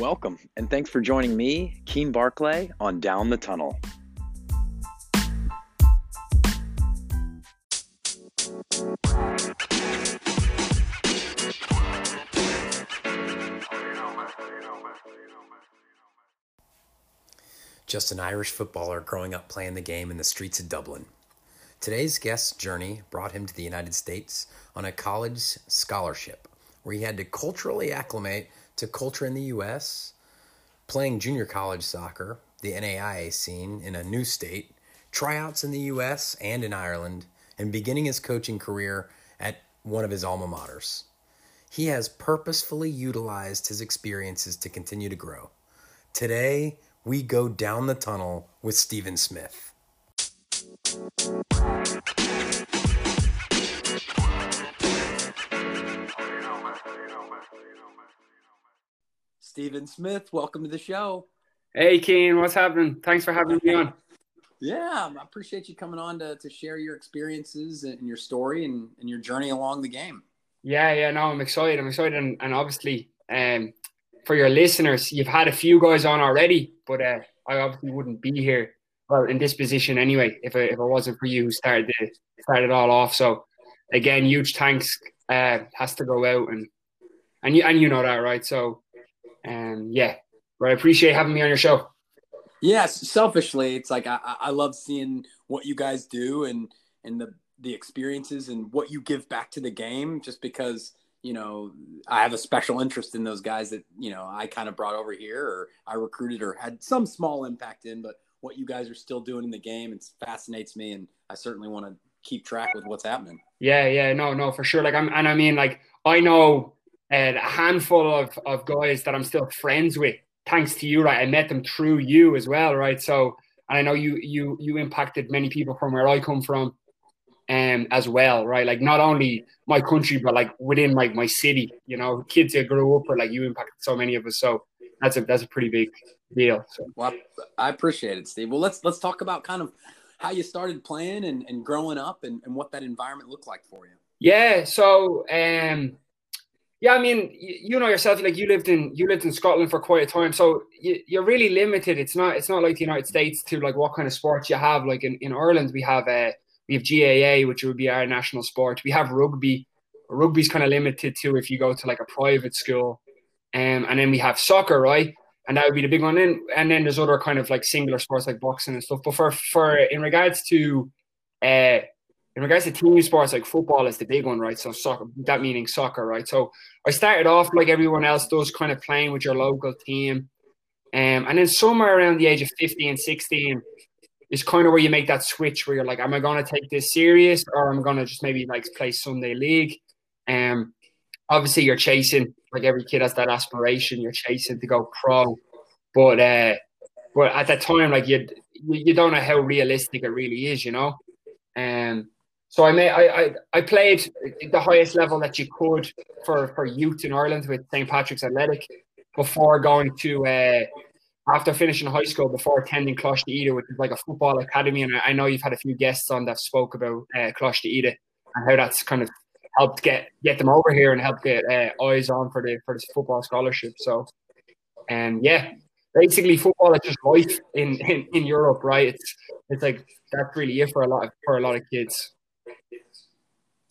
Welcome, and thanks for joining me, Keen Barclay, on Down the Tunnel. Just an Irish footballer growing up playing the game in the streets of Dublin. Today's guest's journey brought him to the United States on a college scholarship where he had to culturally acclimate to culture in the US, playing junior college soccer, the NAIA scene in a new state, tryouts in the US and in Ireland, and beginning his coaching career at one of his alma maters. He has purposefully utilized his experiences to continue to grow. Today, we go down the tunnel with Stephen Smith. Stephen Smith, welcome to the show. Hey, Keen, what's happening? Thanks for having me on. Yeah, I appreciate you coming on to, to share your experiences and your story and, and your journey along the game. Yeah, yeah, no, I'm excited. I'm excited. And, and obviously, um, for your listeners, you've had a few guys on already, but uh, I obviously wouldn't be here, well, in this position anyway, if it, if it wasn't for you who started, the, started it all off. So, again, huge thanks uh, has to go out. And, and, you, and you know that, right? So, um, yeah, but I appreciate having me on your show. Yes, selfishly, it's like I, I love seeing what you guys do and and the the experiences and what you give back to the game. Just because you know I have a special interest in those guys that you know I kind of brought over here or I recruited or had some small impact in, but what you guys are still doing in the game it fascinates me, and I certainly want to keep track with what's happening. Yeah, yeah, no, no, for sure. Like I'm, and I mean, like I know uh, a handful of of guys that I'm still friends with thanks to you, right? I met them through you as well, right? So, and I know you you you impacted many people from where I come from, um, as well, right? Like not only my country, but like within like my city, you know, kids that grew up with like you impacted so many of us. So that's a that's a pretty big deal. So. Well, I appreciate it, Steve. Well, let's let's talk about kind of how you started playing and, and growing up and, and what that environment looked like for you. Yeah, so um, yeah, I mean, you, you, know yourself, like you lived in you lived in Scotland for quite a time, so you, are really limited. It's not it's not like the United States to like what kind of sports you have. Like in, in Ireland, we have uh, we have GAA, which would be our national sport. We have rugby. Rugby's kind of limited to if you go to like a private school, um, and then we have soccer, right? And that would be the big one. And and then there's other kind of like singular sports like boxing and stuff. But for for in regards to uh, in regards to team sports, like football is the big one, right? So soccer, that meaning soccer, right? So I started off like everyone else does, kind of playing with your local team. Um, and then somewhere around the age of 15, 16 is kind of where you make that switch where you're like, am I going to take this serious or am I going to just maybe like play Sunday league? Um, obviously you're chasing, like every kid has that aspiration, you're chasing to go pro. But, uh, but at that time, like you, you don't know how realistic it really is, you know? Um, so I, may, I, I, I played the highest level that you could for, for youth in Ireland with St. Patrick's Athletic before going to, uh, after finishing high school, before attending Coláiste Íde, which is like a football academy. And I know you've had a few guests on that spoke about uh, Coláiste Íde and how that's kind of helped get get them over here and help get uh, eyes on for the for the football scholarship. So, and um, yeah, basically football is just life in, in, in Europe, right? It's it's like that's really it for a lot of, for a lot of kids.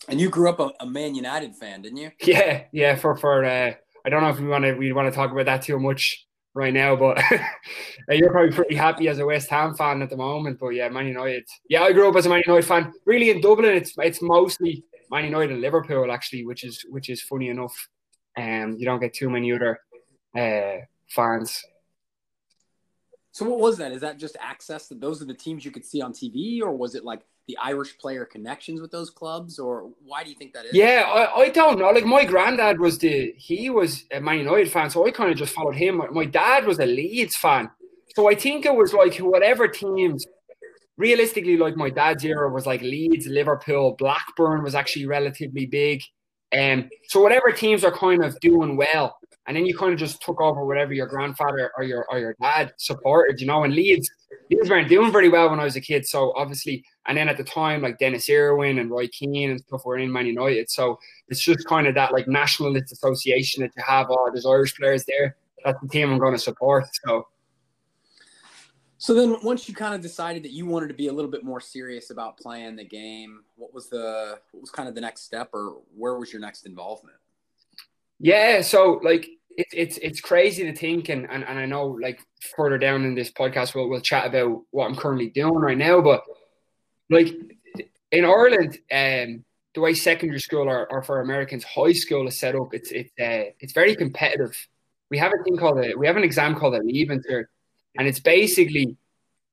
And you grew up a, a, Man United fan, didn't you? Yeah, yeah. For for uh, I don't know if we want to we want to talk about that too much right now, but you're probably pretty happy as a West Ham fan at the moment. But yeah, Man United. Yeah, I grew up as a Man United fan. Really in Dublin, it's it's mostly Man United and Liverpool actually, which is which is funny enough. Um, you don't get too many other uh, fans. So what was that? Is that just access that those are the teams you could see on TV, or was it like the Irish player connections with those clubs, or why do you think that is? Yeah, I, I don't know. Like my granddad was the he was a Man United fan, so I kind of just followed him. My dad was a Leeds fan, so I think it was like whatever teams. Realistically, like my dad's era was like Leeds, Liverpool, Blackburn was actually relatively big, um, so whatever teams are kind of doing well, and then you kind of just took over whatever your grandfather or your or your dad supported, you know. And Leeds, Leeds weren't doing very well when I was a kid, so obviously, and then at the time, like Denis Irwin and Roy Keane and stuff were in Man United, so it's just kind of that like nationalist association that you have. Oh, there's Irish players there. that's the team I'm going to support. So. So then, once you kind of decided that you wanted to be a little bit more serious about playing the game, what was the what was kind of the next step, or where was your next involvement? Yeah, so like it's it's it's crazy to think, and, and and I know like further down in this podcast we'll we'll chat about what I'm currently doing right now, but like in Ireland, um, the way secondary school or, or for Americans high school is set up, it's it's uh, it's very competitive. We have a thing called a we have an exam called a leaving cert, and it's basically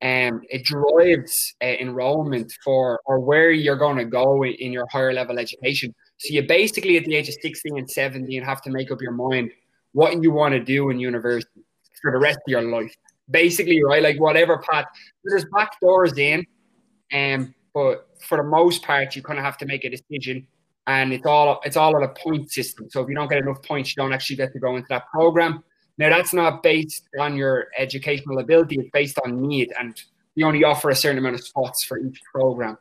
um, it drives uh, enrollment for or where you're going to go in, in, your higher level education. So you basically at the age of 16 and 17 have to make up your mind what you want to do in university for the rest of your life. Basically, right? Like whatever path. There's back doors in, um, but for the most part, you kind of have to make a decision, and it's all it's all on a point system. So if you don't get enough points, you don't actually get to go into that program. Now that's not based on your educational ability; it's based on need, and you only offer a certain amount of spots for each program.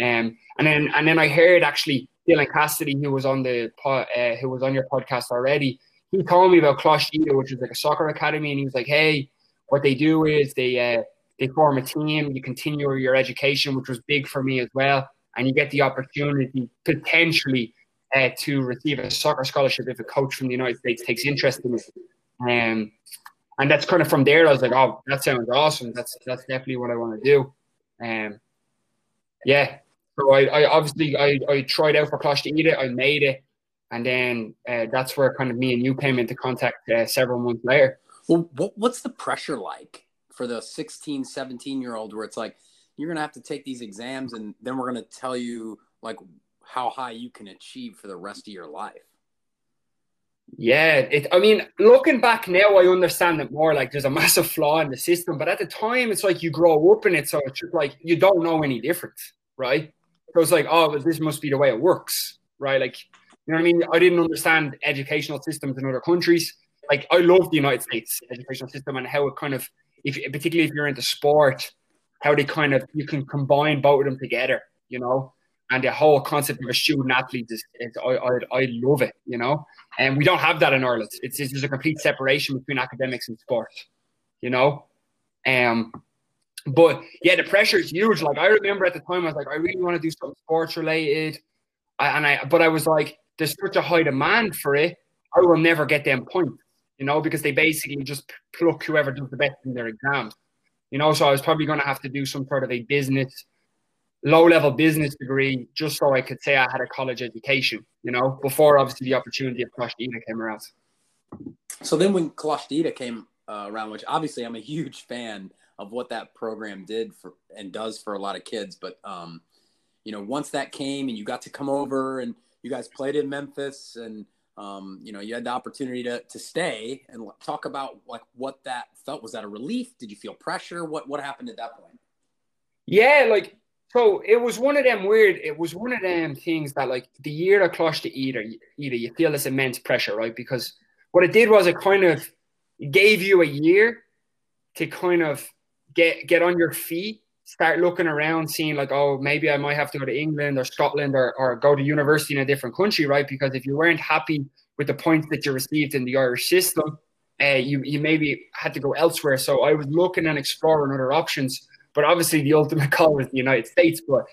Um, and then and then I heard actually Dylan Cassidy, who was on the uh, who was on your podcast already, he told me about Closh which is like a soccer academy, and he was like, "Hey, what they do is they uh, they form a team, you continue your education, which was big for me as well, and you get the opportunity potentially uh, to receive a soccer scholarship if a coach from the United States takes interest in it. Um, and that's kind of from there. I was like, oh, that sounds awesome. That's that's definitely what I want to do. Um, yeah. So I, I obviously I, I tried out for Coláiste Íde. I made it, and then uh, that's where kind of me and you came into contact uh, several months later. Well, what, what's the pressure like for the 16, 17 year old where it's like, you're to have to take these exams and then we're to tell you like how high you can achieve for the rest of your life. Yeah, it, I mean, looking back now, I understand it more. Like, there's a massive flaw in the system, but at the time, it's like you grow up in it, so it's just like you don't know any difference, right? So it's like, oh, this must be the way it works, right? Like, you know what I mean? I didn't understand educational systems in other countries. Like, I love the United States educational system and how it kind of if particularly if you're into sport, how they kind of you can combine both of them together, you know. And the whole concept of a student athlete is, is I, I, I love it, you know. And we don't have that in Ireland. It's, it's a complete separation between academics and sport, you know. Um, but yeah, the pressure is huge. Like I remember at the time, I was like, I really want to do something sports related, I, and I, but I was like, there's such a high demand for it. I will never get them points you know, because they basically just pluck whoever does the best in their exams, you know. So I was probably going to have to do some sort of a business, low level business degree just so I could say I had a college education, you know, before obviously the opportunity of Dita came around. So then when Dita came uh, around, which obviously I'm a huge fan of what that program did for and does for a lot of kids, but um, you know, once that came and you got to come over and you guys played in Memphis and um, you know, you had the opportunity to, to stay and talk about like what that felt. Was that a relief? Did you feel pressure? What, what happened at that point? Yeah, like, so it was one of them weird, it was one of them things that like the year I clashed to either, either you feel this immense pressure, right? Because what it did was it kind of gave you a year to kind of get, get on your feet start looking around, seeing like, oh, maybe I might have to go to England or Scotland or, or go to university in a different country, right? Because if you weren't happy with the points that you received in the Irish system, uh, you you maybe had to go elsewhere. So I was looking and exploring other options, but obviously the ultimate call is the United States. But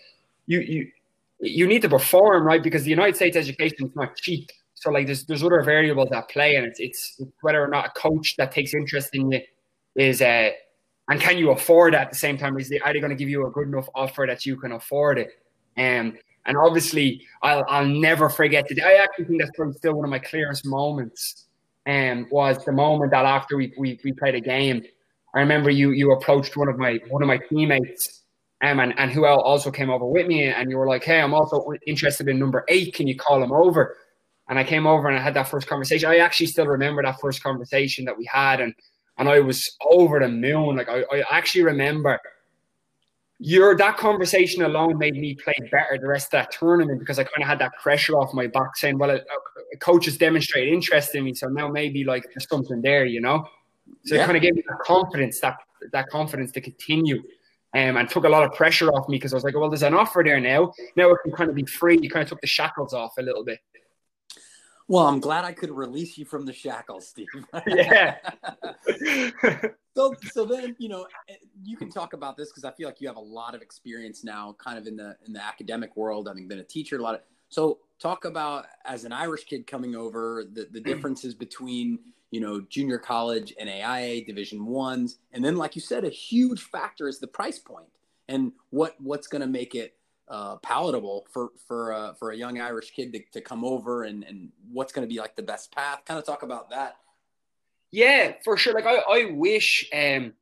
you you you need to perform, right? Because the United States education is not cheap. So like there's there's other variables at play, and it's it's whether or not a coach that takes interest in you is uh and can you afford it at the same time? Is they are they going to give you a good enough offer that you can afford it? Um, and obviously, I'll, I'll never forget it. I actually think that's probably still one of my clearest moments. Um, was the moment that after we, we, we played a game, I remember you you approached one of my one of my teammates, um, and and who also came over with me, and you were like, "Hey, I'm also interested in number eight. Can you call him over?" And I came over and I had that first conversation. I actually still remember that first conversation that we had, and and I was over the moon. Like I, I actually remember your that conversation alone made me play better the rest of that tournament because I kind of had that pressure off my back saying, well, a, a coach has demonstrated interest in me, so now maybe like there's something there, you know. So yeah. it kind of gave me that confidence, that that confidence to continue. Um, and took a lot of pressure off me because I was like, well, there's an offer there now. Now it can kind of be free. You kind of took the shackles off a little bit. Well, I'm glad I could release you from the shackles, Steve. yeah. so, so then you know you can talk about this because I feel like you have a lot of experience now, kind of in the in the academic world, having been a teacher a lot of. So, talk about as an Irish kid coming over the the differences between you know junior college and AIA Division ones, and then like you said, a huge factor is the price point and what what's going to make it uh, palatable for for uh, for a young Irish kid to, to come over and and what's going to be like the best path. Kind of talk about that. Yeah, for sure. Like I, I wish um,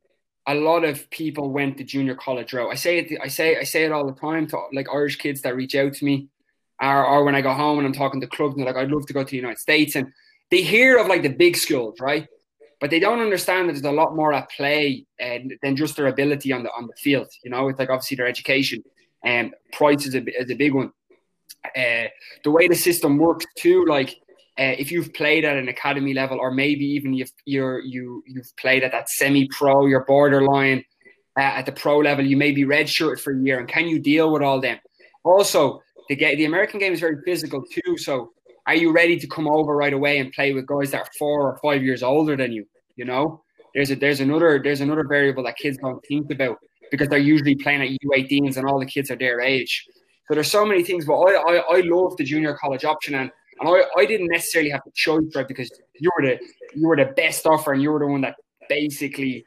a lot of people went the junior college route. I say it. I say I say it all the time to like Irish kids that reach out to me, or, or when I go home and I'm talking to clubs and like, I'd love to go to the United States, and they hear of like the big schools, right? But they don't understand that there's a lot more at play uh, than just their ability on the on the field. You know, it's like obviously their education and price is a, is a big one. Uh, the way the system works too, like uh, if you've played at an academy level, or maybe even you've you're you you've played at that semi-pro, you're borderline uh, at the pro level, you may be redshirted for a year, and can you deal with all them? Also, the game, the American game is very physical too. So, are you ready to come over right away and play with guys that are four or five years older than you? You know, there's a there's another there's another variable that kids don't think about because they're usually playing at U18s and all the kids are their age. So there's so many things, but I, I, I love the junior college option and, and I, I didn't necessarily have the choice, right? Because you were the you were the best offer and you were the one that basically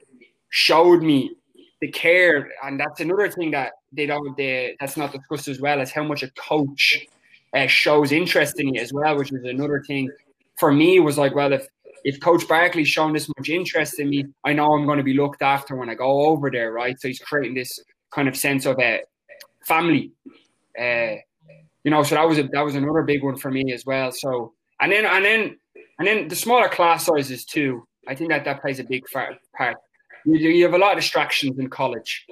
showed me the care. And that's another thing that they don't they that's not discussed as well as how much a coach uh, shows interest in you as well, which was another thing for me was like, well, if if Coach Barkley's shown this much interest in me, I know I'm going to be looked after when I go over there, right? So he's creating this kind of sense of a uh, family. Uh, you know, so that was a, that was another big one for me as well. So and then and then and then the smaller class sizes too. I think that that plays a big part. You, you have a lot of distractions in college,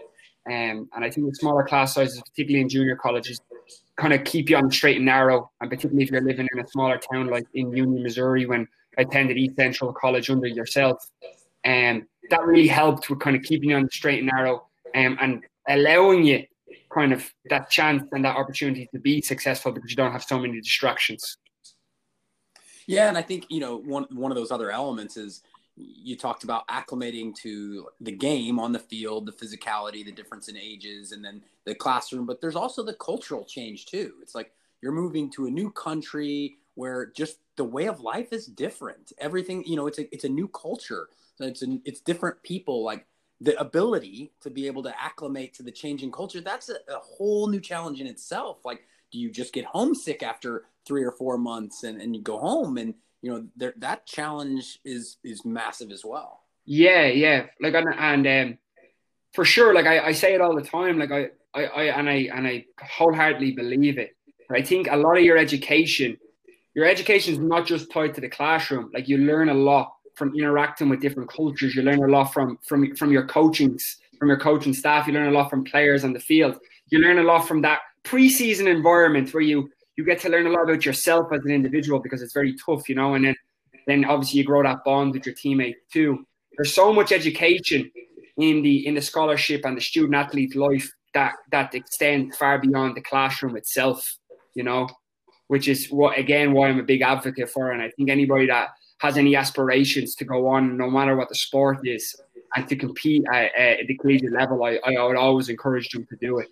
um, and I think the smaller class sizes, particularly in junior colleges, kind of keep you on the straight and narrow. And particularly if you're living in a smaller town like in Union, Missouri, when I attended East Central College under yourself. And um, that really helped with kind of keeping you on the straight and narrow um, and allowing you kind of that chance and that opportunity to be successful because you don't have so many distractions. Yeah, and I think you know one one of those other elements is you talked about acclimating to the game on the field, the physicality, the difference in ages, and then the classroom. But there's also the cultural change too. It's like you're moving to a new country where just the way of life is different. Everything, you know, it's a it's a new culture. It's a, it's different people. Like the ability to be able to acclimate to the changing culture. That's a, a whole new challenge in itself. Like, do you just get homesick after three or four months and, and you go home and you know that challenge is is massive as well. Yeah, yeah. Like and, and um, for sure, like I, I say it all the time. Like I, I, I and I and I wholeheartedly believe it. I think a lot of your education your education is not just tied to the classroom. Like you learn a lot from interacting with different cultures. You learn a lot from from from your coachings, from your coaching staff. You learn a lot from players on the field. You learn a lot from that preseason environment where you you get to learn a lot about yourself as an individual because it's very tough, you know. And then then obviously you grow that bond with your teammate too. There's so much education in the in the scholarship and the student athlete life that that extends far beyond the classroom itself, you know which is what again why I'm a big advocate for. And I think anybody that has any aspirations to go on, no matter what the sport is, and to compete at, at the collegiate level, I, I would always encourage them to do it.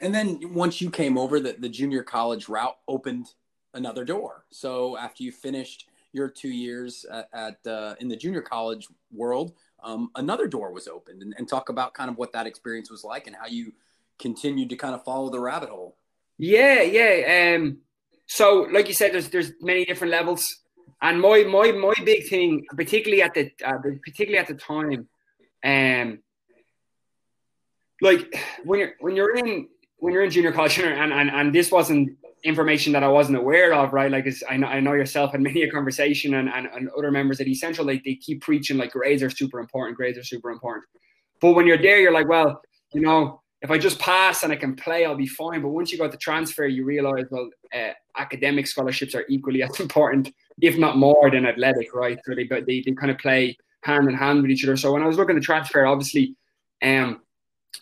And then once you came over, the, the junior college route opened another door. So after you finished your two years at, at uh, in the junior college world, um, another door was opened. And, and talk about kind of what that experience was like and how you continued to kind of follow the rabbit hole. Yeah, yeah. Um, so, like you said, there's there's many different levels, and my my my big thing, particularly at the uh, particularly at the time, um, like when you're when you're in when you're in junior college, and and and this wasn't information that I wasn't aware of, right? Like, I know, I know yourself and many a conversation and, and, and other members at East Central, like they keep preaching like grades are super important, grades are super important. But when you're there, you're like, well, you know, if I just pass and I can play, I'll be fine. But once you go to transfer, you realize, well, uh, academic scholarships are equally as important, if not more than athletic, right? So they, they, they kind of play hand in hand with each other. So when I was looking to transfer, obviously, um,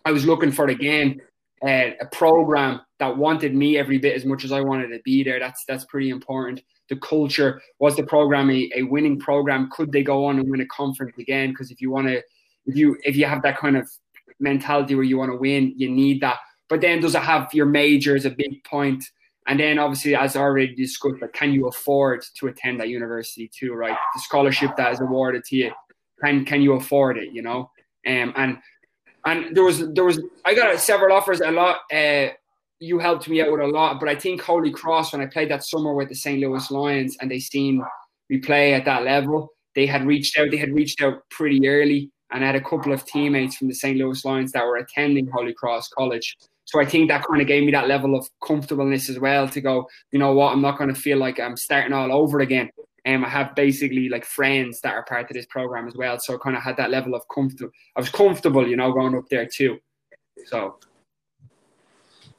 I was looking for again uh, a program that wanted me every bit as much as I wanted to be there. That's that's pretty important. The culture was the program a, a winning program. Could they go on and win a conference again? Because if you want to, if you if you have that kind of mentality where you want to win, you need that. But then does it have your major is a big point? And then obviously, as already discussed, like, can you afford to attend that university too, right? The scholarship that is awarded to you, can can you afford it? You know, um, and and there was there was I got several offers, a lot. Uh, you helped me out with a lot, but I think Holy Cross when I played that summer with the St. Louis Lions and they seen me play at that level, they had reached out. They had reached out pretty early, and I had a couple of teammates from the St. Louis Lions that were attending Holy Cross College. So I think that kind of gave me that level of comfortableness as well to go, you know what, I'm not going to feel like I'm starting all over again. And um, I have basically like friends that are part of this program as well. So I kind of had that level of comfort. I was comfortable, you know, going up there too. So.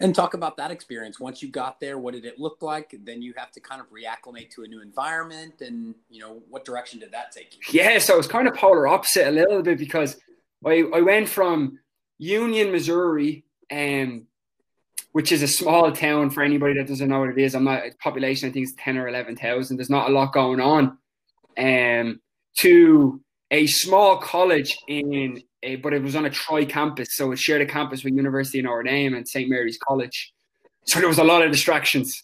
And talk about that experience. Once you got there, what did it look like? Then you have to kind of reacclimate to a new environment. And, you know, what direction did that take you? Yeah. So it was kind of polar opposite a little bit because I, I went from Union, Missouri, um, which is a small town for anybody that doesn't know what it is. I'm not population. I think it's ten or eleven thousand. There's not a lot going on. Um, to a small college in a, but it was on a tri campus, so it shared a campus with University of Notre Dame and St Mary's College. So there was a lot of distractions.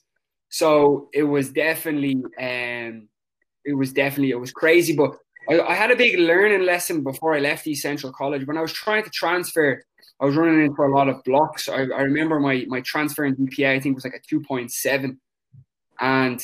So it was definitely, um, it was definitely, it was crazy. But I, I had a big learning lesson before I left East Central College when I was trying to transfer I was running into a lot of blocks. I, I remember my my transfer in GPA I think was like a two point seven, and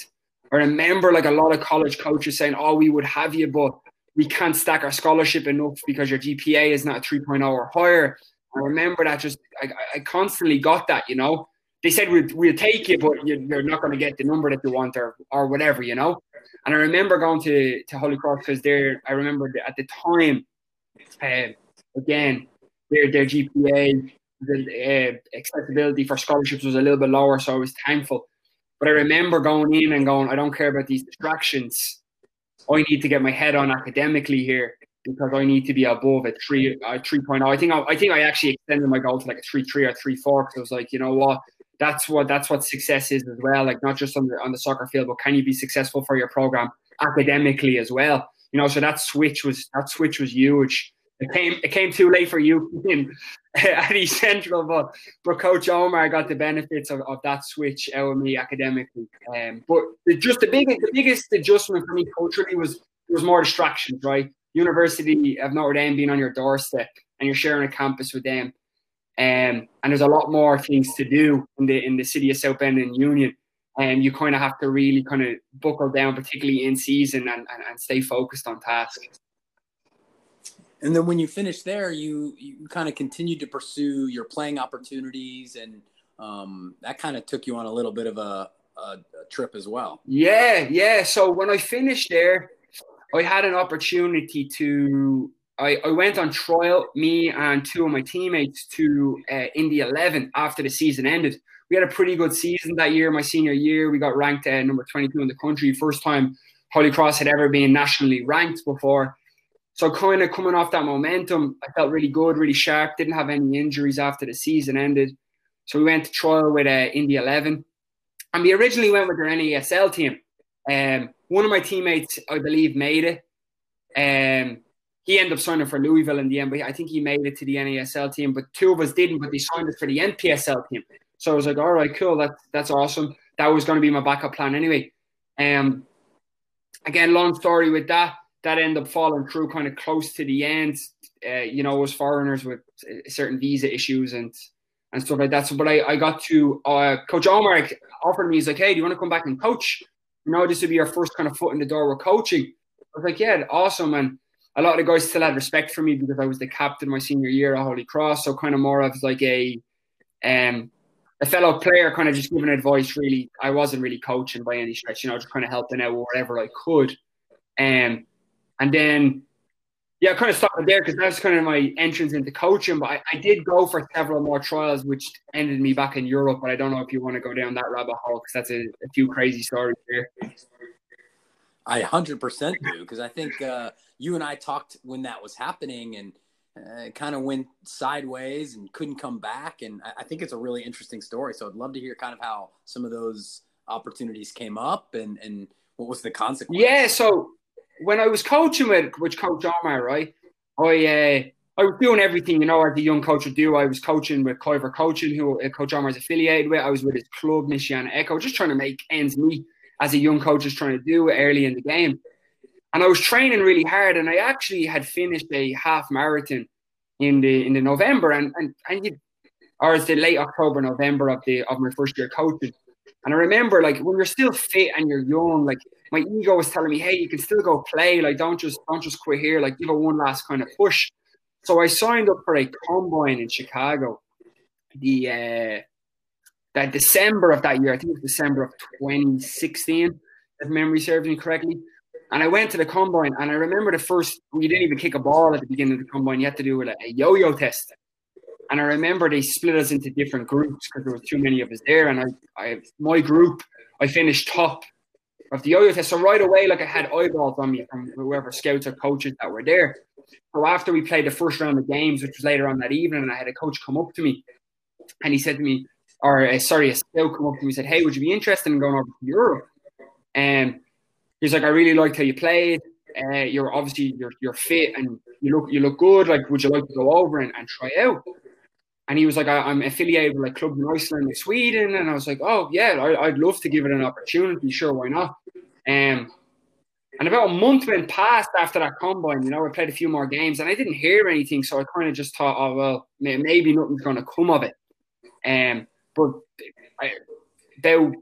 I remember like a lot of college coaches saying, "Oh, we would have you, but we can't stack our scholarship enough because your GPA is not a 3.0 or higher." I remember that just I, I constantly got that, you know. They said we'll, we'll take you, but you're not going to get the number that you want or or whatever, you know. And I remember going to to Holy Cross because there I remember at the time, uh, again their their GPA, the uh, accessibility for scholarships was a little bit lower, so I was thankful. But I remember going in and going, I don't care about these distractions. I need to get my head on academically here because I need to be above a three a three oh. I think I, I think I actually extended my goal to like a three three or three four because I was like, you know what, that's what that's what success is as well. Like not just on the on the soccer field, but can you be successful for your program academically as well? You know, so that switch was that switch was huge. It came it came too late for you in, at East Central, but but Coach Omar got the benefits of, of that switch out of me academically. Um, but the, just the biggest the biggest adjustment for me culturally was was more distractions, right? University of Notre Dame being on your doorstep and you're sharing a campus with them. Um, and there's a lot more things to do in the in the city of South Bend and Union. And you kind of have to really kind of buckle down, particularly in season, and, and, and stay focused on task. And then when you finished there, you you kind of continued to pursue your playing opportunities, and um, that kind of took you on a little bit of a, a, a, trip as well. Yeah, yeah. So when I finished there, I had an opportunity to. I, I went on trial, me and two of my teammates, to uh, Indy 11 after the season ended. We had a pretty good season that year, my senior year. We got ranked uh, number 22 in the country. First time Holy Cross had ever been nationally ranked before. So kind of coming off that momentum, I felt really good, really sharp. Didn't have any injuries after the season ended. So we went to trial with uh, Indy 11. And we originally went with their NASL team. Um, one of my teammates, I believe, made it. Um, he ended up signing for Louisville in the end, but I think he made it to the NASL team. But two of us didn't, but they signed us for the NPSL team. So I was like, all right, cool, that's that's awesome. That was going to be my backup plan anyway. Um, again, long story with that that end up falling through kind of close to the end. Uh, you know, as foreigners with certain visa issues and and stuff like that. So, but I, I got to uh, Coach Omar offered me. He's like, "Hey, do you want to come back and coach? You know, this would be your first kind of foot in the door with coaching." I was like, "Yeah, awesome." And a lot of the guys still had respect for me because I was the captain my senior year at Holy Cross. So kind of more of like a um a fellow player, kind of just giving advice. Really, I wasn't really coaching by any stretch. You know, just kind of helping out wherever I could. Um, and then, yeah, I kind of stopped there because that's kind of my entrance into coaching. But I, I, did go for several more trials, which ended me back in Europe. But I don't know if you want to go down that rabbit hole because that's a, a, few crazy stories there. I 100% do because I think uh, you and I talked when that was happening, and uh, kind of went sideways and couldn't come back. And I, I think it's a really interesting story. So I'd love to hear kind of how some of those opportunities came up and and what was the consequence. Yeah. So when I was coaching with with Coach Omar, right, I. Uh, I was doing everything, you know, as a young coach would do. I was coaching with Coerver Coaching, who uh, Coach Omar is affiliated with. I was with his club, Michiana Echo, just trying to make ends meet as a young coach is trying to do early in the game. And I was training really hard, and I actually had finished a half marathon in the in the November and and, and or it's the late October, November of the of my first year coaching. And I remember like when you're still fit and you're young, like my ego was telling me, hey, you can still go play. Like don't just don't just quit here. Like give it one last kind of push. So I signed up for a combine in Chicago. The uh, that December of that year, I think it was December of 2016, if memory serves me correctly. And I went to the combine, and I remember the first, we didn't even kick a ball at the beginning of the combine. You had to do a, a yo yo test. And I remember they split us into different groups because there were too many of us there. And I, I, my group, I finished top of the yo yo test. So right away, like I had eyeballs on me from whoever scouts or coaches that were there. So after we played the first round of games, which was later on that evening, and I had a coach come up to me, and he said to me, or uh, sorry, a scout come up to me and said, "Hey, would you be interested in going over to Europe?" And he's like, "I really liked how you played. Uh, you're obviously you're you're fit and you look you look good. Like, would you like to go over and, and try out?" And he was like, I, am affiliated with like clubs in Iceland and Sweden. And I was like, oh, yeah, I, would love to give it an opportunity. Sure, why not? Um, and about a month went past after that combine. You know, I played a few more games and I didn't hear anything. So I kind of just thought, oh, well, maybe nothing's going to come of it. Um, but I, about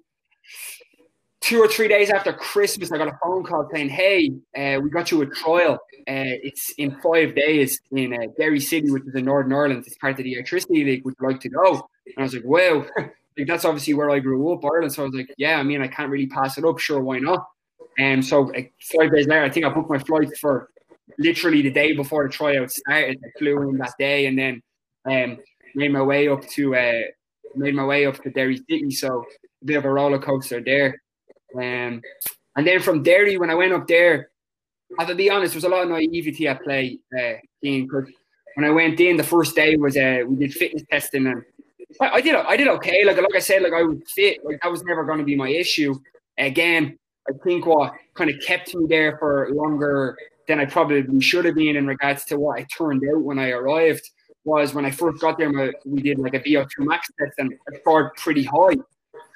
two or three days after Christmas, I got a phone call saying, "Hey, uh, we got you a trial. Uh, it's in five days in uh, Derry City, which is in Northern Ireland. It's part of the Airtricity League. Would you like to go?" And I was like, "Wow." like that's obviously where I grew up, Ireland. So I was like, yeah, I mean, I can't really pass it up. Sure, why not? And um, so five days later, I think I booked my flight for literally the day before the tryout started. I flew in that day and then um, made my way up to uh, made my way up to Derry City. So a bit of a roller coaster there. Um, and then from Derry, when I went up there, I have to be honest, there was a lot of naivety at play. Uh, because when I went in, the first day was uh, we did fitness testing, and I, I, did I did okay. Like like I said, like I was fit. Like that was never going to be my issue. Again, I think what kind of kept me there for longer than I probably should have been in regards to what I turned out when I arrived was when I first got there, we did like a VO2 max test and I scored pretty high.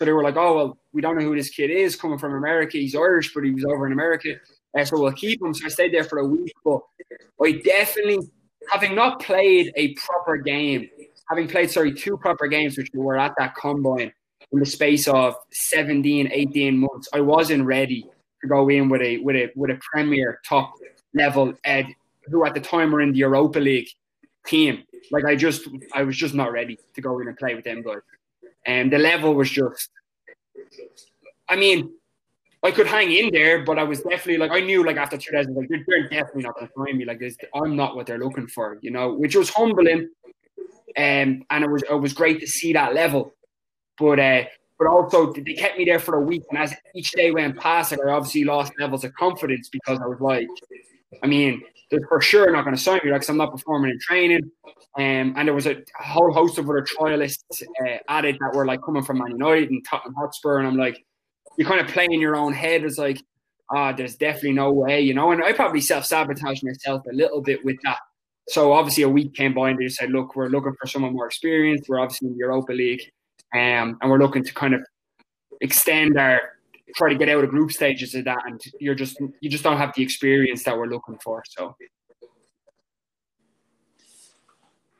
So they were like, oh, well, we don't know who this kid is coming from America. He's Irish, but he was over in America. Uh, so we'll keep him. So I stayed there for a week. But I definitely, having not played a proper game, having played, sorry, two proper games, which were at that combine in the space of 17, 18 months, I wasn't ready to go in with a with a with a premier top level ed who at the time were in the Europa League team. Like I just I was just not ready to go in and play with them guys. And the level was just I mean, I could hang in there, but I was definitely like I knew like after two days, like they're, they're definitely not going to find me. Like this, I'm not what they're looking for, you know, which was humbling, um, and it was it was great to see that level, but uh, but also they kept me there for a week, and as each day went past, like, I obviously lost levels of confidence because I was like, I mean, they're for sure not going to sign me like I'm not performing in training. Um, and there was a whole host of other trialists uh, added that were like coming from Man United and Tottenham Hotspur, and I'm like, you're kind of play in your own head. It's like, ah, oh, there's definitely no way, you know. And I probably self sabotage myself a little bit with that. So obviously a week came by and they just said, look, we're looking for someone more experienced. We're obviously in the Europa League, um, and we're looking to kind of extend our try to get out of group stages of that, and you're just you just don't have the experience that we're looking for. So.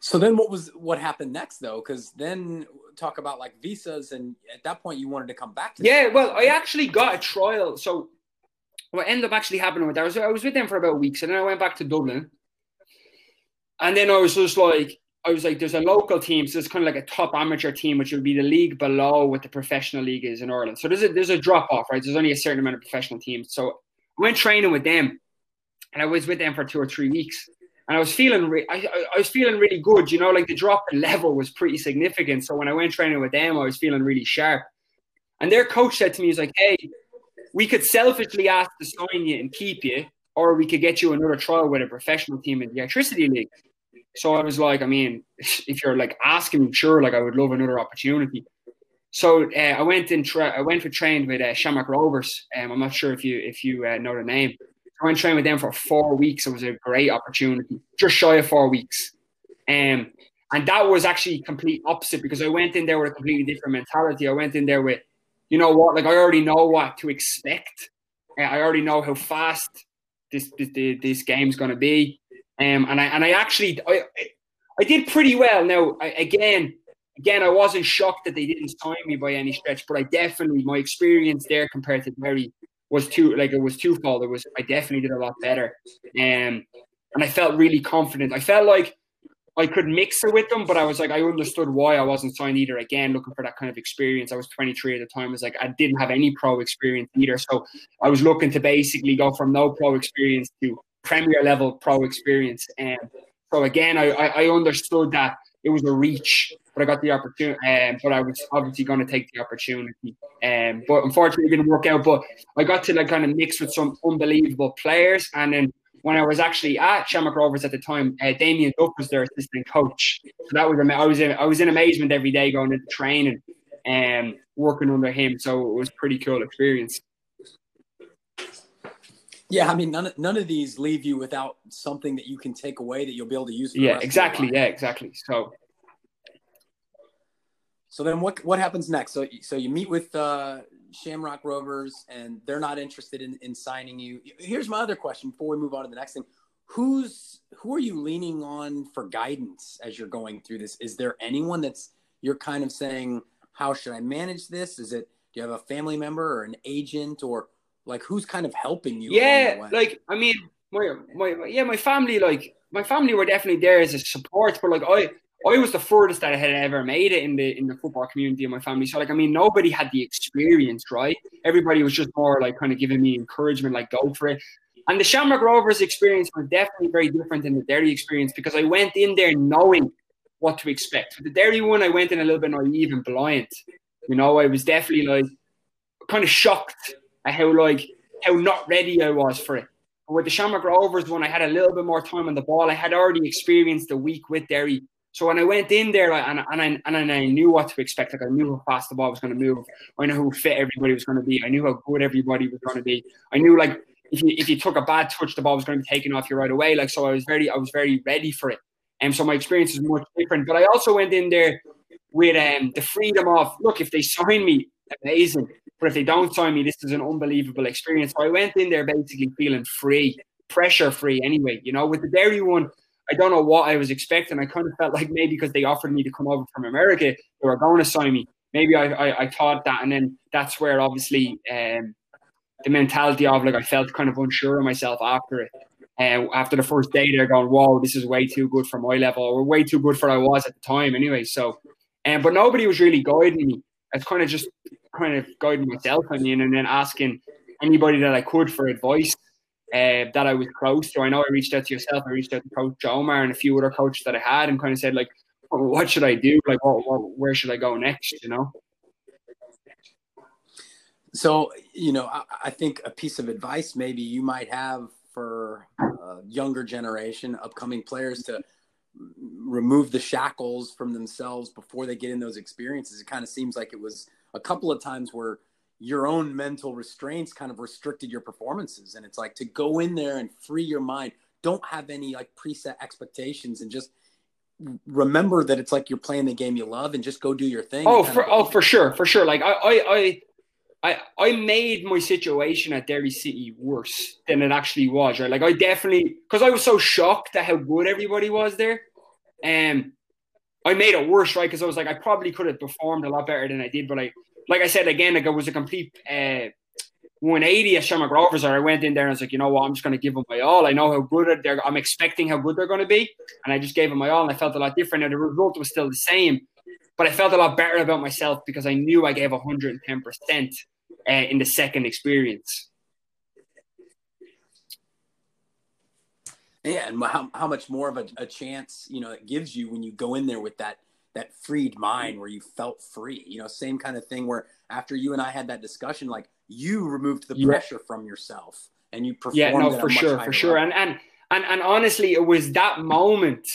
So then, what was what happened next though? Because then talk about like visas, and at that point, you wanted to come back. to Yeah, well, I actually got a trial. So what ended up actually happening with that was I was with them for about weeks, and then I went back to Dublin, and then I was just like, I was like, there's a local team, so it's kind of like a top amateur team, which would be the league below what the professional league is in Ireland. So there's a there's a drop off, right? There's only a certain amount of professional teams. So I went training with them, and I was with them for two or three weeks, and I was feeling re- I, I was feeling really good. You know, like the drop in level was pretty significant. So when I went training with them, I was feeling really sharp. And their coach said to me, "He's like, hey, we could selfishly ask to sign you and keep you, or we could get you another trial with a professional team in the Airtricity league." So I was like, I mean, if you're like asking sure, like I would love another opportunity. So uh, I went and tra- I went to train with uh, Shamrock Rovers. Um, I'm not sure if you if you uh, know the name. I went train with them for four weeks. It was a great opportunity, just shy of four weeks. Um, and that was actually complete opposite because I went in there with a completely different mentality. I went in there with, you know what, like I already know what to expect. Uh, I already know how fast this this, this game's going to be. Um, and I and I actually I I did pretty well. Now I, again, again, I wasn't shocked that they didn't sign me by any stretch, but I definitely my experience there compared to Derry was too like it was twofold. It was I definitely did a lot better, um, and I felt really confident. I felt like I could mix it with them, but I was like I understood why I wasn't signed either. Again, looking for that kind of experience. I was 23 at the time. I was like I didn't have any pro experience either, so I was looking to basically go from no pro experience to Premier level pro experience. And so again, I, I understood that it was a reach, but I got the opportunity. Um, but I was obviously going to take the opportunity. Um, but unfortunately, it didn't work out. But I got to like kind of mix with some unbelievable players. And then when I was actually at Shamrock Rovers at the time, uh, Damien Duff was their assistant coach. So that was I was in, I was in amazement every day going to the training and um, working under him. So it was pretty cool experience. Yeah, I mean, none of, none of these leave you without something that you can take away that you'll be able to use. yeah, exactly. Yeah, exactly. So, so then what what happens next? So so you meet with uh, Shamrock Rovers, and they're not interested in, in signing you. Here's my other question before we move on to the next thing: Who's who are you leaning on for guidance as you're going through this? Is there anyone that's you're kind of saying, how should I manage this? Is it do you have a family member or an agent or like who's kind of helping you yeah like i mean my, my yeah my family like my family were definitely there as a support but like i I was the furthest that I had ever made it in the in the football community of my family. So like I mean nobody had the experience, right? Everybody was just more like kind of giving me encouragement, like go for it. And the Shamrock Rovers experience was definitely very different than the Derry experience because I went in there knowing what to expect. For the Derry one, I went in a little bit naive and blind. You know, I was definitely like kind of shocked at how like how not ready I was for it. With the Shamrock Rovers one, I had a little bit more time on the ball. I had already experienced the week with Derry. So when I went in there and, and, I, and I knew what to expect, like I knew how fast the ball was going to move. I knew how fit everybody was going to be. I knew how good everybody was going to be. I knew like if you, if you took a bad touch, the ball was going to be taken off you right away. Like so, I was very I was very ready for it. And so my experience is much different. But I also went in there with um, the freedom of look, if they sign me, amazing. But if they don't sign me, this is an unbelievable experience. So I went in there basically feeling free, pressure free anyway. You know, with the Derry one, I don't know what I was expecting. I kind of felt like maybe because they offered me to come over from America, they were going to sign me. Maybe I, I, I thought that. And then that's where obviously um, the mentality of like I felt kind of unsure of myself after it. Uh, after the first day, they're going, "Whoa, this is way too good for my level, or way too good for I was at the time." Anyway, so, um, but nobody was really guiding me. I was kind of just kind of guiding myself, I mean, and then asking anybody that I could for advice uh, that I was close to. I know I reached out to yourself, I reached out to Coach Omar and a few other coaches that I had and kind of said, like, what should I do? Like, what, what, where should I go next, you know? So, you know, I, I think a piece of advice maybe you might have for younger generation, upcoming players to remove the shackles from themselves before they get in those experiences. It kind of seems like it was – a couple of times where your own mental restraints kind of restricted your performances. And it's like to go in there and free your mind. Don't have any like preset expectations and just remember that it's like you're playing the game you love and just go do your thing. Oh for oh for sure for sure. Like I, I i I, I made my situation at Derry City worse than it actually was, right? Like I definitely because I was so shocked at how good everybody was there. Um I made it worse, right? Because I was like, I probably could have performed a lot better than I did, but I, like I said again, like it was a complete uh, 180 at Shamrock Rovers. I went in there and I was like, you know what, I'm just going to give them my all. I know how good they're. I'm expecting how good they're going to be, and I just gave them my all, and I felt a lot different. And the result was still the same, but I felt a lot better about myself because I knew I gave 110 percent Uh, in the second experience. Yeah, and how, how much more of a, a chance you know it gives you when you go in there with that that freed mind where you felt free. You know, same kind of thing where after you and I had that discussion, like you removed the yeah. pressure from yourself and you performed. Yeah, no, for sure, for sure. And and and and honestly, it was that moment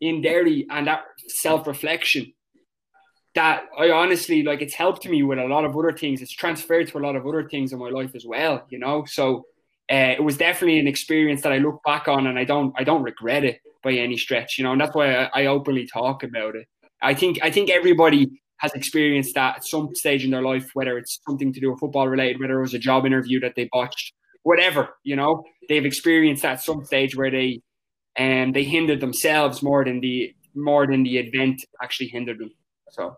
in Derry and that self reflection that I honestly like it's helped me with a lot of other things. It's transferred to a lot of other things in my life as well, you know. So uh, it was definitely an experience that I look back on and I don't I don't regret it by any stretch, you know, and that's why I, I openly talk about it. I think I think everybody has experienced that at some stage in their life, whether it's something to do with football related, whether it was a job interview that they botched, whatever, you know, they've experienced that at some stage where they and um, they hindered themselves more than the more than the event actually hindered them. So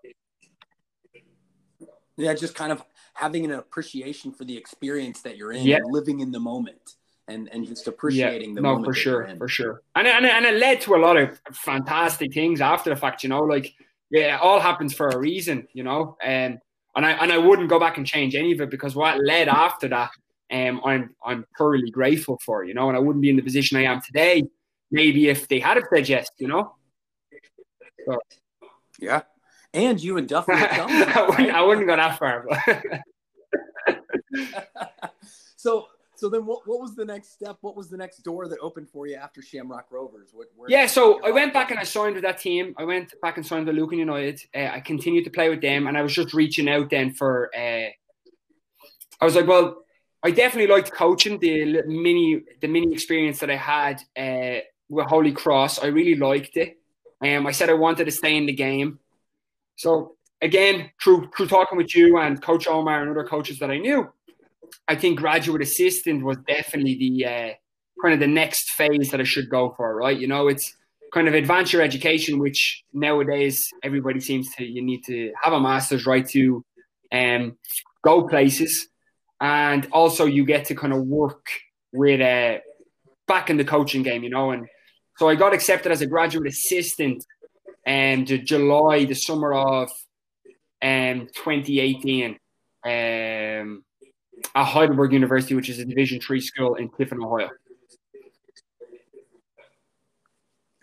yeah, just kind of having an appreciation for the experience that you're in, yeah. living in the moment, and and just appreciating yeah, the no, moment. for sure, for sure. And and and it led to a lot of fantastic things after the fact. You know, like yeah, it all happens for a reason. You know, and and I and I wouldn't go back and change any of it because what led after that, um, I'm I'm thoroughly grateful for. You know, and I wouldn't be in the position I am today. Maybe if they had said yes, you know. So. Yeah, and you and Duffy. I, wouldn't, I wouldn't go that far. so so then what, what was the next step? What was the next door that opened for you after Shamrock Rovers? What, yeah, so I went back and I signed with that team. I went back and signed with Lucan United. Uh, I continued to play with them and I was just reaching out then for uh, I was like, well, I definitely liked coaching the mini the mini experience that I had uh, with Holy Cross. I really liked it. Um, I said I wanted to stay in the game. So again, through through talking with you and Coach Omar and other coaches that I knew, I think graduate assistant was definitely the uh, kind of the next phase that I should go for. Right, you know, it's kind of advance your education, which nowadays everybody seems to you need to have a master's right to um, go places, and also you get to kind of work with uh, back in the coaching game, you know, and so I got accepted as a graduate assistant and um, July, the summer of um, 2018 um, at Heidelberg University, which is a Division three school in Tiffin, Ohio.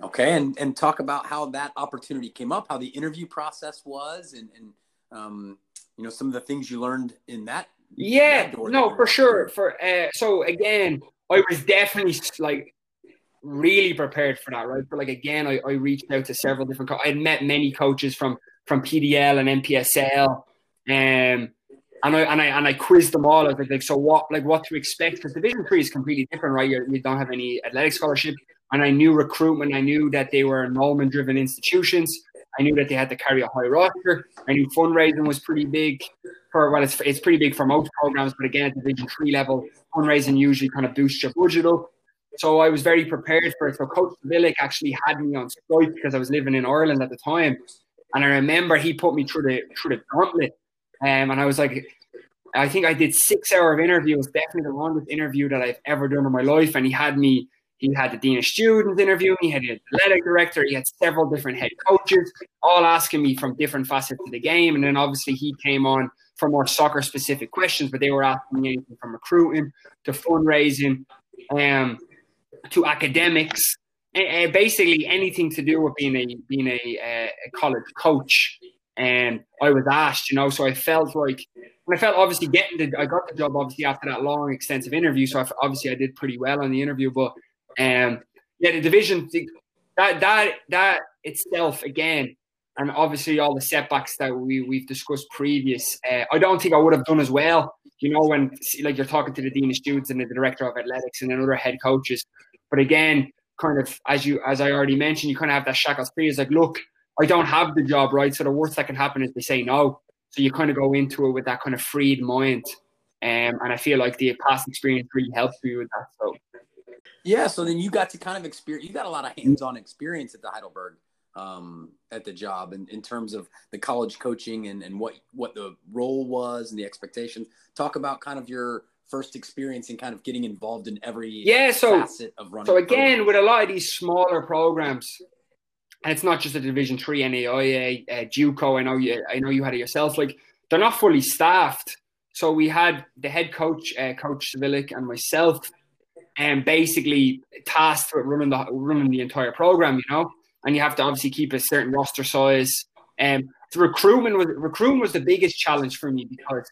Okay, and and talk about how that opportunity came up, how the interview process was, and and um, you know some of the things you learned in that. Yeah, that no, for sure. For uh, so again, I was definitely like really prepared for that, right? But like again, I, I reached out to several different. Co- I had met many coaches from from PDL and NPSL, um, and I and I and I quizzed them all. I was like, so what? Like what to expect? Because Division Three is completely different, right? You're, you do not have any athletic scholarship, and I knew recruitment. I knew that they were enrollment driven institutions. I knew that they had to carry a high roster. I knew fundraising was pretty big for well, it's it's pretty big for most programs, but again, at Division Three level, fundraising usually kind of boosts your budget up. So I was very prepared for it. So Coach Villick actually had me on Skype because I was living in Ireland at the time. And I remember he put me through the through the gauntlet. Um, and I was like, I think I did six hour of interviews, definitely the longest interview that I've ever done in my life. And he had me, he had the Dean of Students interview, he had the athletic director, he had several different head coaches, all asking me from different facets of the game. And then obviously he came on for more soccer specific questions, but they were asking me anything from recruiting to fundraising. Um, to academics, basically anything to do with being a being a, a college coach. And I was asked, you know, so I felt like, and I felt obviously getting the, I got the job obviously after that long, extensive interview. So I, obviously I did pretty well on the interview, but um, yeah, the division that that that itself again, and obviously all the setbacks that we we've discussed previous, uh, I don't think I would have done as well. You know, when like you're talking to the dean of students and the director of athletics and then other head coaches, but again, kind of as you as I already mentioned, you kind of have that shackles free. It's like, look, I don't have the job, right? So the worst that can happen is they say no. So you kind of go into it with that kind of freed mind. Um, and I feel like the past experience really helps me with that. So yeah, so then you got to kind of experience. You got a lot of hands-on experience at the Heidelberg um, at the job, in, in terms of the college coaching and, and what what the role was and the expectations. Talk about kind of your first experience in kind of getting involved in every yeah so facet of running so again with a lot of these smaller programs and it's not just a division 3 NAIA uh, JUCO I know you I know you had it yourself like they're not fully staffed. So we had the head coach uh, coach Civilik and myself and basically tasked with running the running the entire program you know? And you have to obviously keep a certain roster size. And um, the recruitment was recruitment was the biggest challenge for me because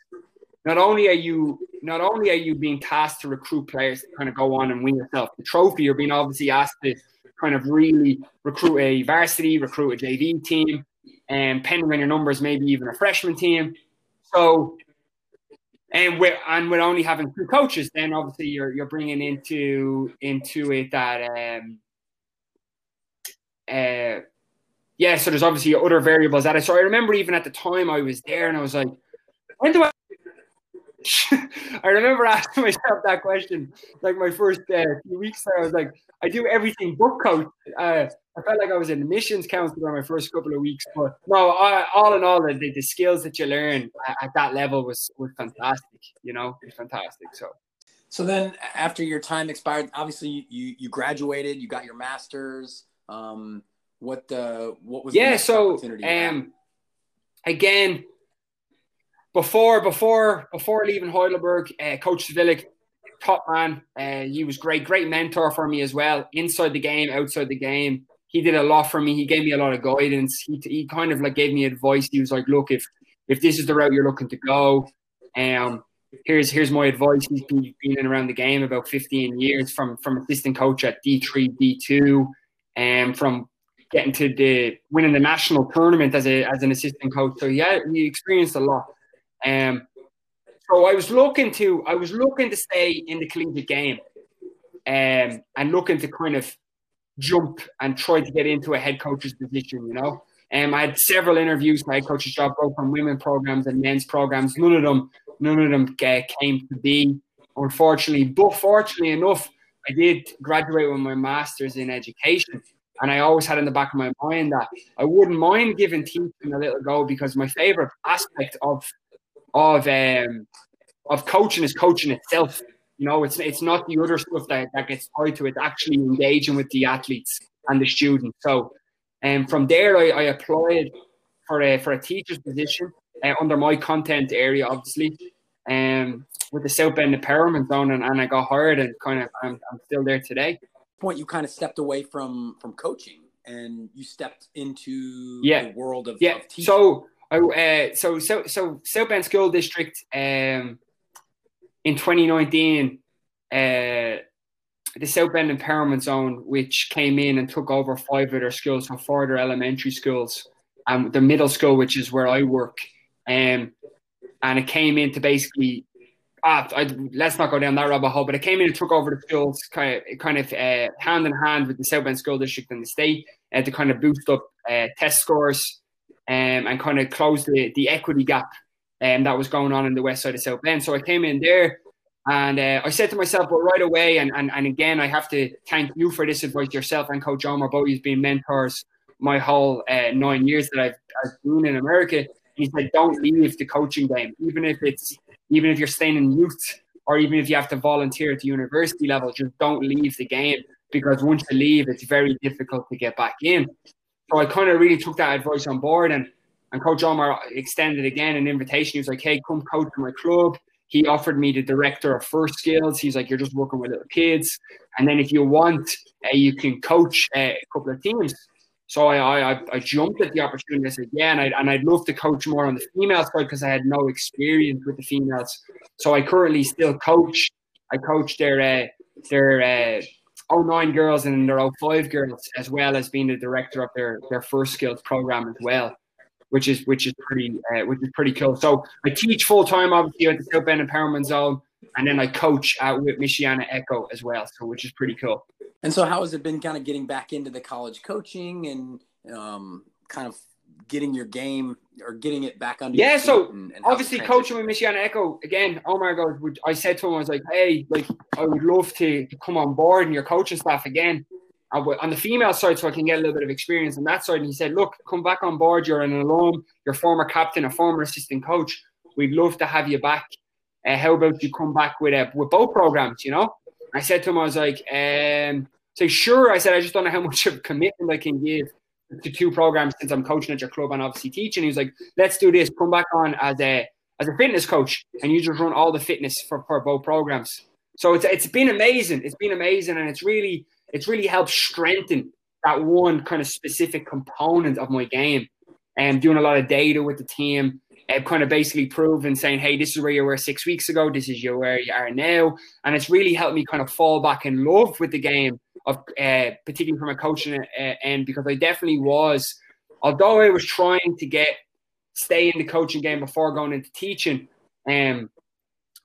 not only are you not only are you being tasked to recruit players to kind of go on and win yourself the trophy, you're being obviously asked to kind of really recruit a varsity, recruit a JV team, and depending on your numbers, maybe even a freshman team. So, and with and with only having two coaches, then obviously you're you're bringing into into it that um, uh, yeah. So there's obviously other variables that I so I remember even at the time I was there and I was like, when do I I remember asking myself that question like my first uh, few weeks there. I was like, I do everything book coach. Uh, I felt like I was an admissions counselor my first couple of weeks, but no, I, all in all, the, the skills that you learn at, at that level was was fantastic. You know, it was fantastic. So. So then, after your time expired, obviously you you graduated, you got your master's. Um, what the what was yeah? so um, again, before before before leaving Heidelberg, uh, Coach Cvilik, top man. Uh, he was great, great mentor for me as well, inside the game, outside the game. He did a lot for me. He gave me a lot of guidance. He, he kind of like gave me advice. He was like, "Look, if if this is the route you're looking to go, um, here's here's my advice." He's been, been around the game about 15 years, from from assistant coach at D3, D2, and from getting to the winning the national tournament as a as an assistant coach. So yeah, he experienced a lot. Um, so I was looking to I was looking to stay in the collegiate game, um, and looking to kind of jump and try to get into a head coach's position. You know, um, I had several interviews for head coach's job, both from women programs and men's programs. None of them, none of them uh, came to be, unfortunately. But fortunately enough, I did graduate with my master's in education. And I always had in the back of my mind that I wouldn't mind giving teaching a little go because my favorite aspect of of um, of coaching is coaching itself. You know, it's it's not the other stuff that, that gets tied to it. Actually engaging with the athletes and the students. So, and um, from there, I, I applied for a for a teacher's position uh, under my content area, obviously, um, with the South Bend Empowerment Zone, and, and I got hired, and kind of I'm, I'm still there today. Point you kind of stepped away from from coaching, and you stepped into yeah. the world of yeah. Of so uh, so so so South Bend School District um, in 2019, uh, the South Bend Empowerment Zone, which came in and took over five of their schools, so four of their elementary schools, and um, the middle school, which is where I work, um, and it came in to basically. Ah, I, let's not go down that rabbit hole, but it came in and took over the schools kind of, kind of uh, hand in hand with the South Bend School District and the state uh, to kind of boost up uh, test scores um, and kind of close the, the equity gap um, that was going on in the west side of South Bend. So I came in there and uh, I said to myself, well, right away, and, and, and again, I have to thank you for this advice yourself and Coach Omar both you've been mentors my whole uh, nine years that I've, I've been in America. He said, don't leave the coaching game, even if it's even if you're staying in youth or even if you have to volunteer at the university level, just don't leave the game because once you leave, it's very difficult to get back in. So I kind of really took that advice on board and and Coach Omar extended again an invitation. He was like, hey, come coach my club. He offered me the director of first skills. He's like, you're just working with little kids. And then if you want, uh, you can coach uh, a couple of teams. So I, I, I jumped at the opportunity. I said, yeah, and I'd, and I'd love to coach more on the female side because I had no experience with the females. So I currently still coach. I coach their, uh, their uh, 09 girls and their 05 girls, as well as being the director of their, their first skills program as well, which is which is pretty uh, which is pretty cool. So I teach full time, obviously, at the South Bend Empowerment Zone, and then I coach out with Michiana Echo as well, so which is pretty cool. And so, how has it been, kind of getting back into the college coaching and um, kind of getting your game or getting it back under yeah so and, and obviously coaching with Michiana Echo again Omar goes I said to him I was like hey like I would love to, come on board and your coaching staff again. On the female side so I can get a little bit of experience on that side. And he said look come back on board. You're an alum you're former captain a former assistant coach. We'd love to have you back. Uh, how about you come back with uh, with both programs you know? I said to him I was like um so sure I said I just don't know how much of commitment I can give to two programs since I'm coaching at your club and obviously teaching. He was like, let's do this. Come back on as a as a fitness coach, and you just run all the fitness for, for both programs. So it's it's been amazing. It's been amazing, and it's really it's really helped strengthen that one kind of specific component of my game. And doing a lot of data with the team, uh, kind of basically proving, saying, "Hey, this is where you were six weeks ago. This is your where you are now," and it's really helped me kind of fall back in love with the game of uh, particularly from a coaching uh, end because I definitely was, although I was trying to get stay in the coaching game before going into teaching, um,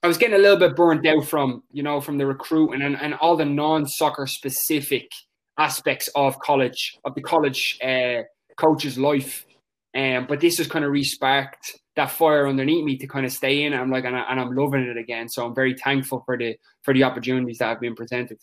I was getting a little bit burnt out from you know from the recruiting and, and all the non soccer specific aspects of college of the college uh, coach's life. Um, but this has kind of resparked that fire underneath me to kind of stay in. I'm like, and, I, and I'm loving it again. So I'm very thankful for the for the opportunities that have been presented.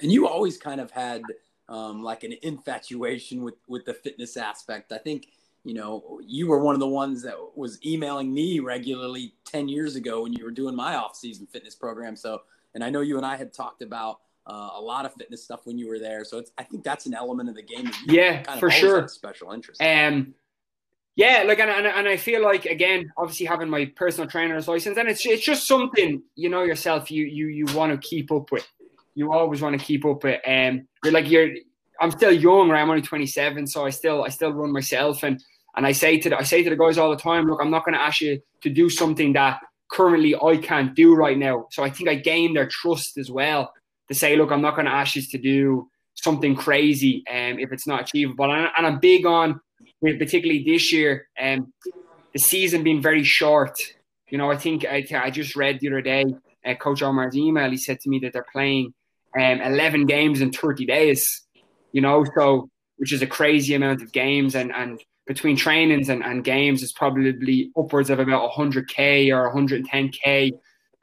And you always kind of had um, like an infatuation with with the fitness aspect. I think you know you were one of the ones that was emailing me regularly 10 years ago when you were doing my off-season fitness program so and i know you and i had talked about uh, a lot of fitness stuff when you were there so it's i think that's an element of the game yeah kind of for sure special interest um yeah, like and, and, and I feel like again, obviously having my personal trainer's license, and it's it's just something you know yourself you you you want to keep up with. You always want to keep up with. Um, you're like you're. I'm still young, right? I'm only 27, so I still I still run myself, and and I say to the, I say to the guys all the time, look, I'm not going to ask you to do something that currently I can't do right now. So I think I gain their trust as well to say, look, I'm not going to ask you to do something crazy um, if it's not achievable. And, and I'm big on particularly this year, um, the season being very short. You know, I think I, I just read the other day, uh, Coach Omar's email. He said to me that they're playing um, 11 games in 30 days. You know, so which is a crazy amount of games, and and between trainings and, and games is probably upwards of about 100k or 110k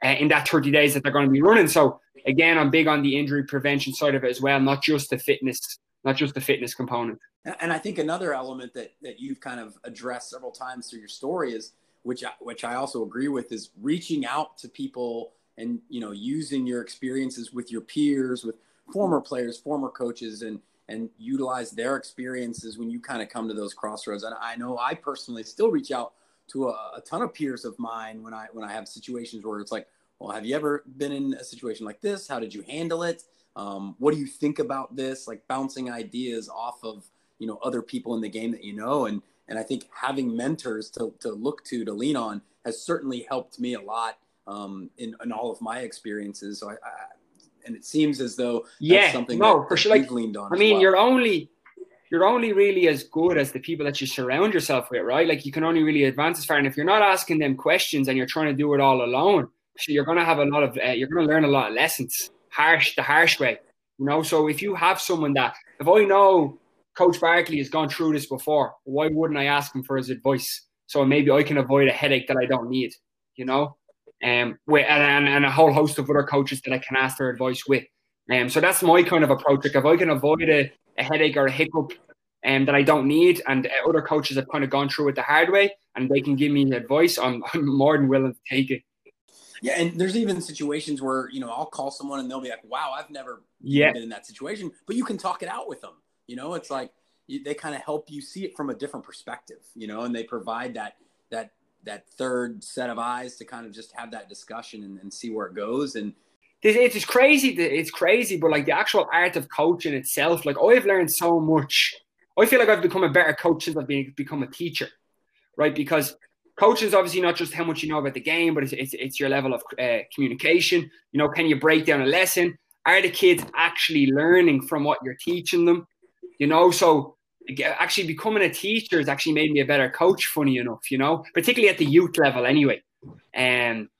uh, in that 30 days that they're going to be running. So again, I'm big on the injury prevention side of it as well, not just the fitness, not just the fitness component. And I think another element that, that you've kind of addressed several times through your story is, which I, which I also agree with, is reaching out to people and you know using your experiences with your peers, with former players, former coaches, and and utilize their experiences when you kind of come to those crossroads. And I know I personally still reach out to a, a ton of peers of mine when I when I have situations where it's like, well, have you ever been in a situation like this? How did you handle it? Um, what do you think about this? Like bouncing ideas off of you know other people in the game that you know and and I think having mentors to, to look to to lean on has certainly helped me a lot um, in, in all of my experiences. So I, I and it seems as though yeah, something no, that, for sure. Like, leaned on. I mean, well. you're only you're only really as good as the people that you surround yourself with, right? Like you can only really advance as far. And if you're not asking them questions and you're trying to do it all alone, so you're going to have a lot of uh, you're going to learn a lot of lessons, harsh the harsh way, you know. So if you have someone that if I know Coach Barclay has gone through this before. Why wouldn't I ask him for his advice? So maybe I can avoid a headache that I don't need, you know? Um, with, and, and a whole host of other coaches that I can ask their advice with. Um, so that's my kind of approach. Like if I can avoid a, a headache or a hiccup um, that I don't need, and uh, other coaches have kind of gone through it the hard way, and they can give me advice, I'm, I'm more than willing to take it. Yeah, and there's even situations where you know I'll call someone and they'll be like, "Wow, I've never yeah. been in that situation," but you can talk it out with them. You know, it's like you, they kind of help you see it from a different perspective. You know, and they provide that that that third set of eyes to kind of just have that discussion and, and see where it goes. And it's crazy. It's crazy, but like the actual art of coaching itself, like I've learned so much. I feel like I've become a better coach since I've been, become a teacher, right? Because coaching is obviously not just how much you know about the game, but it's, it's, it's your level of uh, communication. You know, can you break down a lesson? Are the kids actually learning from what you're teaching them? you know. So actually becoming a teacher has actually made me a better coach. Funny enough, you know, particularly at the youth level, anyway. And um,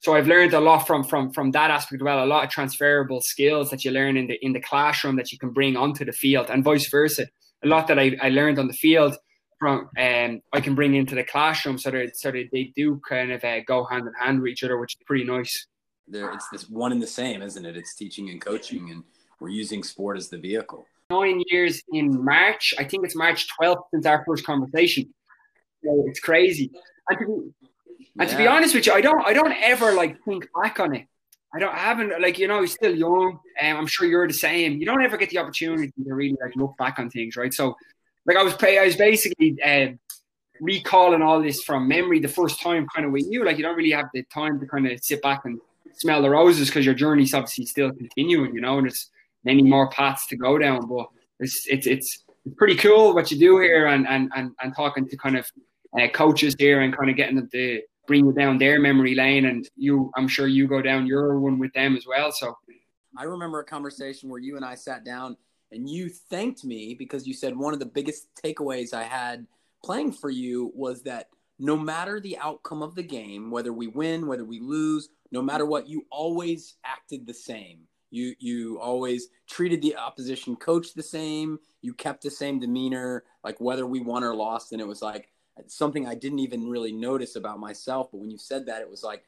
so I've learned a lot from from from that aspect. Well, a lot of transferable skills that you learn in the in the classroom that you can bring onto the field, and vice versa. A lot that I, I learned on the field from um, I can bring into the classroom, so that so that they do kind of uh, go hand in hand with each other, which is pretty nice. There, it's this one and the same, isn't it? It's teaching and coaching, and we're using sport as the vehicle nine years in March. I think it's March 12th since our first conversation. So it's crazy. And to be, and to be honest with you, I don't I don't ever like think back on it. I don't I haven't like you know he's still young, and I'm sure you're the same. You don't ever get the opportunity to really like look back on things, right? So, like I was I was basically uh, recalling all this from memory the first time, kind of with you. Like you don't really have the time to kind of sit back and smell the roses because your journey's obviously still continuing, you know, and it's many more paths to go down. But it's it's it's pretty cool what you do here, and and and, and talking to kind of uh, coaches here and kind of getting them to bring you down their memory lane, and you, I'm sure you go down your one with them as well. So I remember a conversation where you and I sat down and you thanked me because you said one of the biggest takeaways I had playing for you was that no matter the outcome of the game, whether we win, whether we lose, no matter what, you always acted the same. You you always treated the opposition coach the same. You kept the same demeanor, like whether we won or lost. And it was like something I didn't even really notice about myself. But when you said that, it was like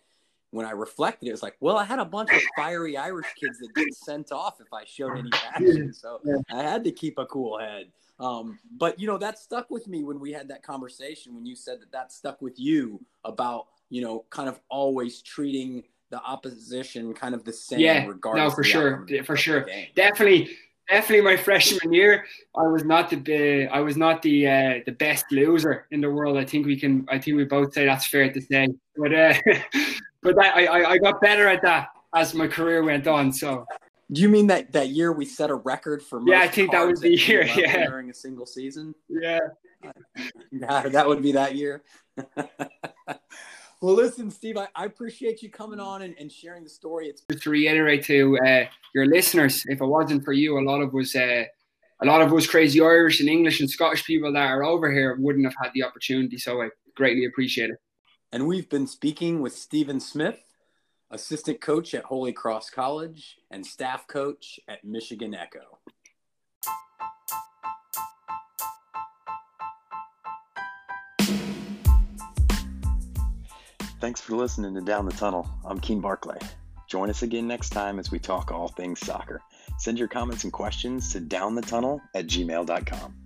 when I reflected, it was like, well, I had a bunch of fiery Irish kids that get sent off if I showed any passion. So I had to keep a cool head. Um, but you know, that stuck with me when we had that conversation. When you said that that stuck with you about you know, kind of always treating the opposition kind of the same. Yeah, no, for sure, for sure, definitely. Definitely, my freshman year, I was not the I was not the uh, the best loser in the world. I think we can. I think we both say that's fair to say. But uh, but I, I I got better at that as my career went on. So do you mean that that year we set a record for? yeah, I think that was the year. Yeah, during a single season. Yeah, yeah, that would be that year. Well, listen, Steve, I, I, appreciate you coming on and, and sharing the story. It's just to reiterate to uh, your listeners, if it wasn't for you, a lot of us, uh, a lot of us crazy Irish and English and Scottish people that are over here wouldn't have had the opportunity. So I greatly appreciate it. And we've been speaking with Stephen Smith assistant coach at Holy Cross College, and staff coach at Michiana Echo. Thanks for listening to Down the Tunnel. I'm Keen Barclay. Join us again next time as we talk all things soccer. Send your comments and questions to downthetunnel at gmail.com.